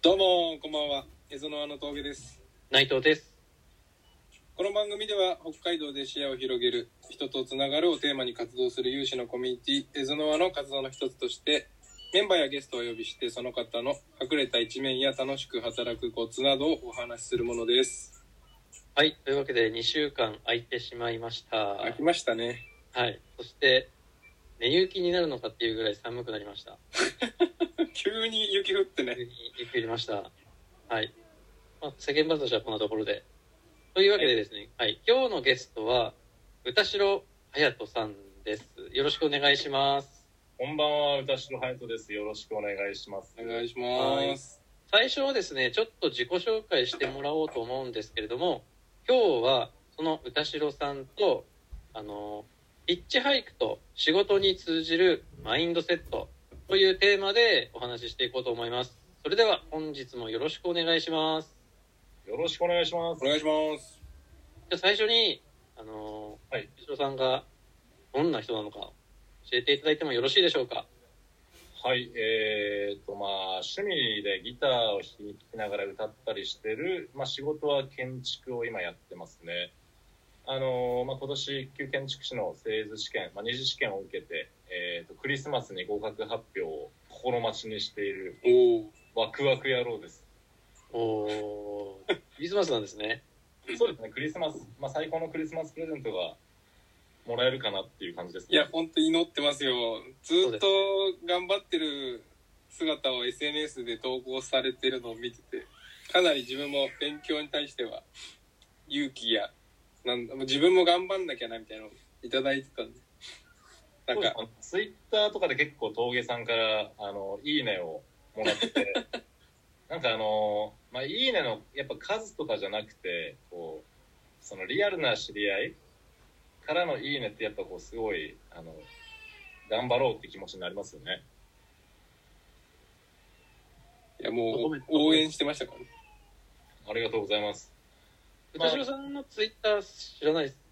どうもこんばんは蝦夷のあの峠です内藤です。この番組では北海道で視野を広げる人とつながるをテーマに活動する有志のコミュニティ蝦夷の輪の活動の一つとしてメンバーやゲストをお呼びしてその方の隠れた一面や楽しく働くコツなどをお話しするものですはい。というわけで、2週間空いてしまいました。飽きましたねはい。そして、寝雪になるのかっていうぐらい寒くなりました。急に雪降ってね雪降りました。はい。まあ、世間話はこんなところで。というわけでですね、はい。今日のゲストは、歌代隼人さんです。よろしくお願いします。こんばんは、歌代隼人です。よろしくお願いします。お願いします最初はですね、ちょっと自己紹介してもらおうと思うんですけれども、今日はその歌代さんと、あの、ヒッチハイクと仕事に通じるマインドセットというテーマでお話ししていこうと思います。それでは本日もよろしくお願いします。よろしくお願いしますお。願いしますじゃあ最初に、あの、はい歌代さんがどんな人なのか教えていただいてもよろしいでしょうか？はい、えーと、まあ、趣味でギターを弾きながら歌ったりしてる、まあ、仕事は建築を今やってますね。あのーまあ、今年一級建築士の製図試験、まあ、二次試験を受けて、えーと、クリスマスに合格発表を心待ちにしているおおワクワク野郎です。おー、クリスマスなんですね。そうですね、クリスマス、まあ、最高のクリスマスプレゼントがもらえるかなっていう感じですね。いや本当に祈ってますよずっと頑張ってる姿を SNS で投稿されてるのを見ててかなり自分も勉強に対しては勇気やなん自分も頑張んなきゃなみたいなのをいただいてたんでなんかツイッターとかで結構峠さんから、あの、いいねをもらって、なんかあの、まあ、いいねの、やっぱ数とかじゃなくて、こう、そのリアルな知り合いからのいいねってやっぱこうすごい、あの、頑張ろうって気持ちになりますよね。いやもう応援してましたからねありがとうございます。歌代さんのツイッター知らないです。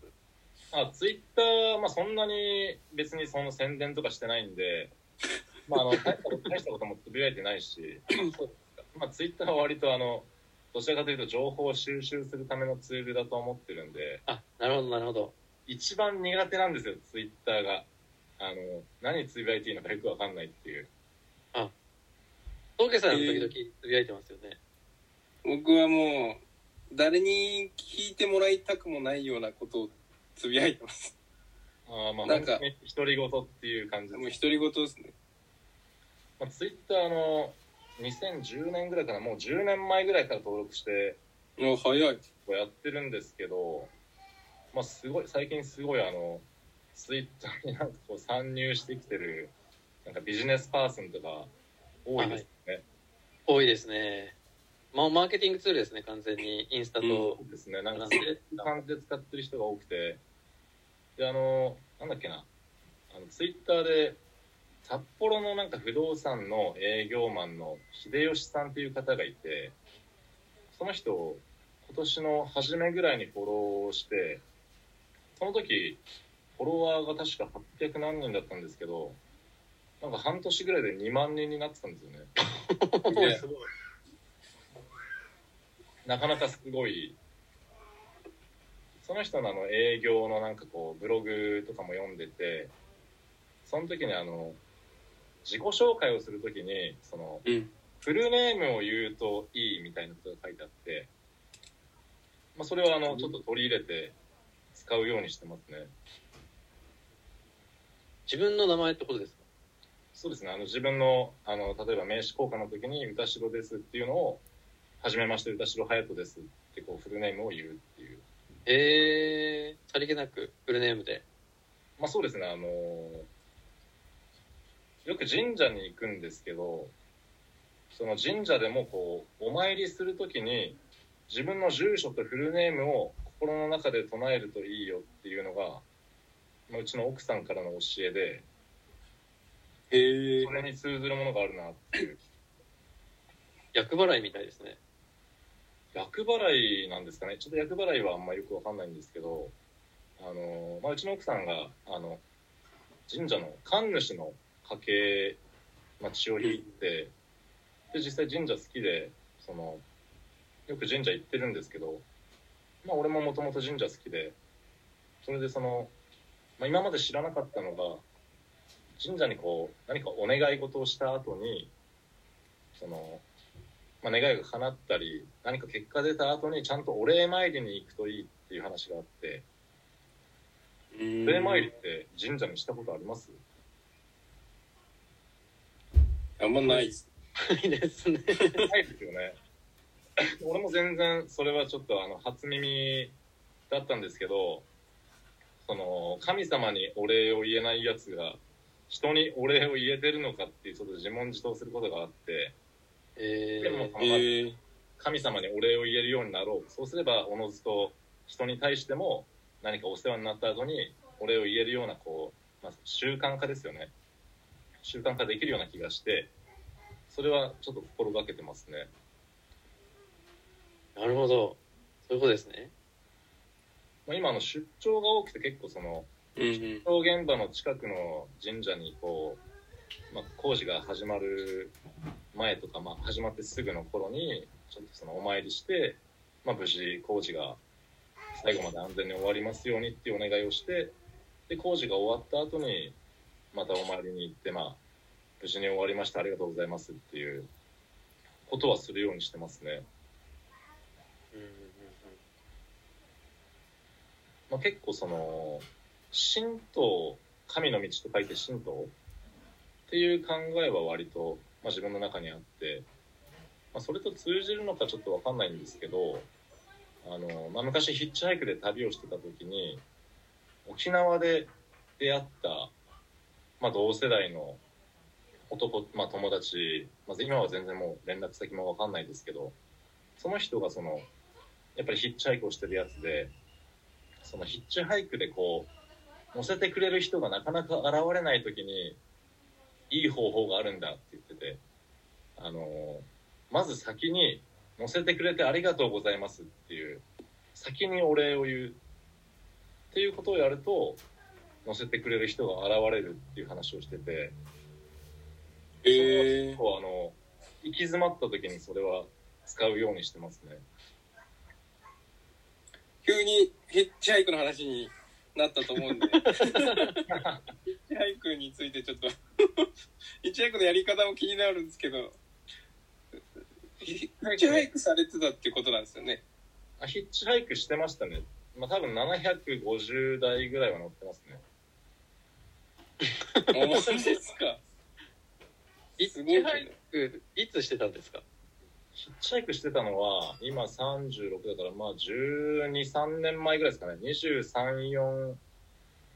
あ、ツイッター、まあそんなに別にその宣伝とかしてないんで、まああの、大したこと大したこともつぶやいてないし、まあツイッターは割とあの、どちらかというと情報を収集するためのツールだと思ってるんで、あ、なるほど、なるほど。一番苦手なんですよ、ツイッターが。あの、何つぶやいていいのかよくわかんないっていう。峠さんは時々つぶやいてますよね。僕はもう誰に聞いてもらいたくもないようなことをつぶやいてます。あーまあ、なんか独り言っていう感じですもう独り言ですね。まあ、ツイッターあの、2010年ぐらいかな、もう10年前ぐらいから登録して、もう早い。こうやってるんですけど、まあ、すごい、最近すごいあの、ツイッターになんかこう参入してきてる、なんかビジネスパーソンとか多いですね。多いですね。まあ、マーケティングツールですね、完全に。インスタと。ですね。なんかそういう感じで使ってる人が多くて、で、あの、なんだっけな、あの、ツイッターで、札幌のなんか不動産の営業マンの秀吉さんっていう方がいて、その人を今年の初めぐらいにフォローして、その時、フォロワーが確か800何人だったんですけど、なんか半年ぐらいで2万人になってたんですよね。ねすごい。なかなかすごい、その人のあの営業のなんかこうブログとかも読んでて、その時にあの、自己紹介をするときに、その、うん。フルネームを言うといいみたいなことが書いてあって、まあそれをあの、ちょっと取り入れて使うようにしてますね。自分の名前ってことですか？そうですね、あの自分の、あの、例えば名刺交換の時に歌代ですっていうのを、はじめまして歌代隼人ですってこうフルネームを言うっていう。えー、さりげなくフルネームで。まあそうですね、あのよく神社に行くんですけど、その神社でもこう、お参りするときに、自分の住所とフルネームを心の中で唱えるといいよっていうのが、まあ、うちの奥さんからの教えで、へえそれに通ずるものがあるなっていう。厄払いみたいですね。厄払いなんですかね。ちょっと厄払いはあんまりよくわかんないんですけど、あの、まあ、うちの奥さんが、あの、神社の神主の家系、まあ、血を引いて、で、実際神社好きで、その、よく神社行ってるんですけど、まあ俺ももともと神社好きで、それでその、まあ今まで知らなかったのが、神社にこう、何かお願い事をした後に、その、まあ、願いが叶ったり、何か結果出た後にちゃんとお礼参りに行くといいっていう話があって、お礼参りって神社にしたことあります？あんまないです。いいですね。ないですよね。俺も全然それはちょっとあの初耳だったんですけど、その神様にお礼を言えないやつが人にお礼を言えてるのかっていうちょっと自問自答することがあって、えでもー、えー、神様にお礼を言えるようになろう。そうすればおのずと人に対しても何かお世話になった後にお礼を言えるようなこう、まあ、習慣化ですよね。習慣化できるような気がして、それはちょっと心がけてますね。なるほど。そういうことですね。まあ、今あの出張が多くて結構そのうんうん。出張現場の近くの神社にこう、まあ、工事が始まる前とか、まあ、始まってすぐの頃にちょっとそのお参りして、まあ、無事工事が最後まで安全に終わりますようにっていうお願いをしてで工事が終わった後にまたお参りに行って、まあ、無事に終わりましたありがとうございますっていうことはするようにしてますね。まあ、結構その神道神の道と書いて神道っていう考えは割と、まあ、自分の中にあって、まあ、それと通じるのかちょっとわかんないんですけどあの、まあ、昔ヒッチハイクで旅をしてた時に沖縄で出会った、まあ、同世代の男、まあ、友達、まあ、今は全然もう連絡先もわかんないですけどその人がそのやっぱりヒッチハイクをしてるやつでそのヒッチハイクでこう、乗せてくれる人がなかなか現れない時に、いい方法があるんだって言ってて、あのーまず先に乗せてくれてありがとうございますっていう、先にお礼を言うっていうことをやると、乗せてくれる人が現れるっていう話をしてて、え結構あの、行き詰まった時にそれは使うようにしてますね。急にヒッチハイクの話になったと思うんで、ヒッチハイクについてちょっと、ヒッチハイクのやり方も気になるんですけど、ヒッチハイクされてたってことなんですよね。あヒッチハイクしてましたね。まあ多分750台ぐらいは乗ってますね。面白いですか。ヒッチハイク、いつしてたんですか？ヒッチハイクしてたのは、今36だから、まあ12、3年前ぐらいですかね。23、4、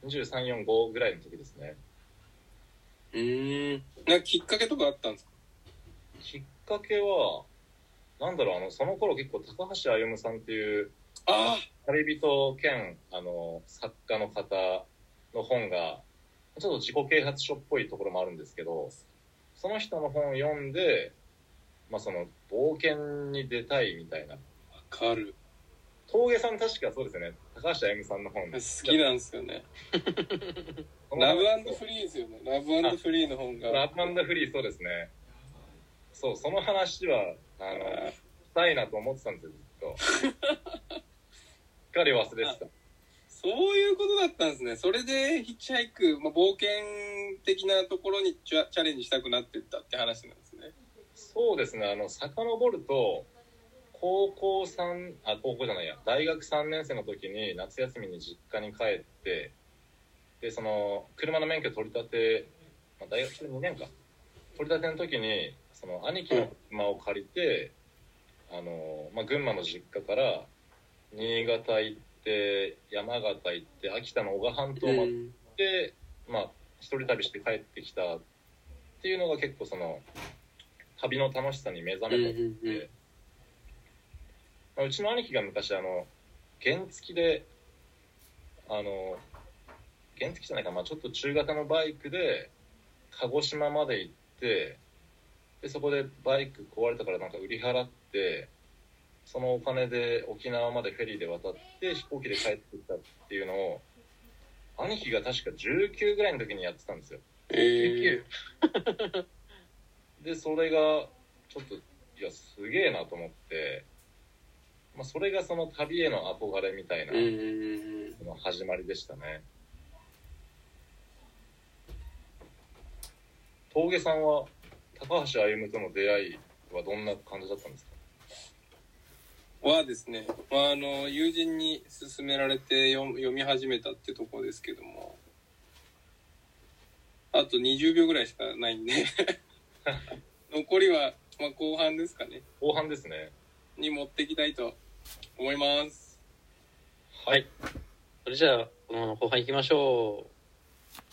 23、4、5ぐらいの時ですね。うーん。なんかきっかけとかあったんですか？きっかけは、なんだろう、あの、その頃結構高橋歩さんっていう、あ旅人兼、あの、作家の方の本が、ちょっと自己啓発書っぽいところもあるんですけど、その人の本を読んで、まあその、冒険に出たいみたいな。あ、わかる。峠さん確かそうですよね。高橋歩さんの本。好きなんですよね。ラブフリーですよね。ラブフリーの本が。ラブフリー、そうですね。そう、その話は、あの、したいなと思ってたんですよ、ずっと。すっかり忘れてた。そういうことだったんですね。それでヒッチハイク、まあ、冒険的なところにチャチャレンジしたくなってったって話なんですね。そうですね、あの、遡ると、高校3、あ、高校じゃないや、大学3年生の時に夏休みに実家に帰って、で、その、車の免許取り立て、まあ、大学2年か。取り立ての時に、その、兄貴の車を借りて、あの、まあ、群馬の実家から、新潟行って、山形行って、秋田の男鹿半島までまあ、一人旅して帰ってきたっていうのが結構その、旅の楽しさに目覚めたって、うまあ、うちの兄貴が昔あの、原付で、あの、原付じゃないか、まあちょっと中型のバイクで、鹿児島まで行って、で、そこでバイク壊れたからなんか売り払って、そのお金で沖縄までフェリーで渡って飛行機で帰ってきたっていうのを、兄貴が確か19ぐらいの時にやってたんですよ。えー、で、それが、ちょっと、いや、すげえなと思って、まあ、それがその旅への憧れみたいな、その始まりでしたね。峠さんは、高橋歩との出会いはどんな感じだったんですか？はですね、まあ、あの、友人に勧められて読読み始めたってとこですけども、あと20秒ぐらいしかないんで、残りは、まあ、後半ですかね、後半ですね。に持っていきたいと思います。はい。それじゃあ、この後半行きましょう。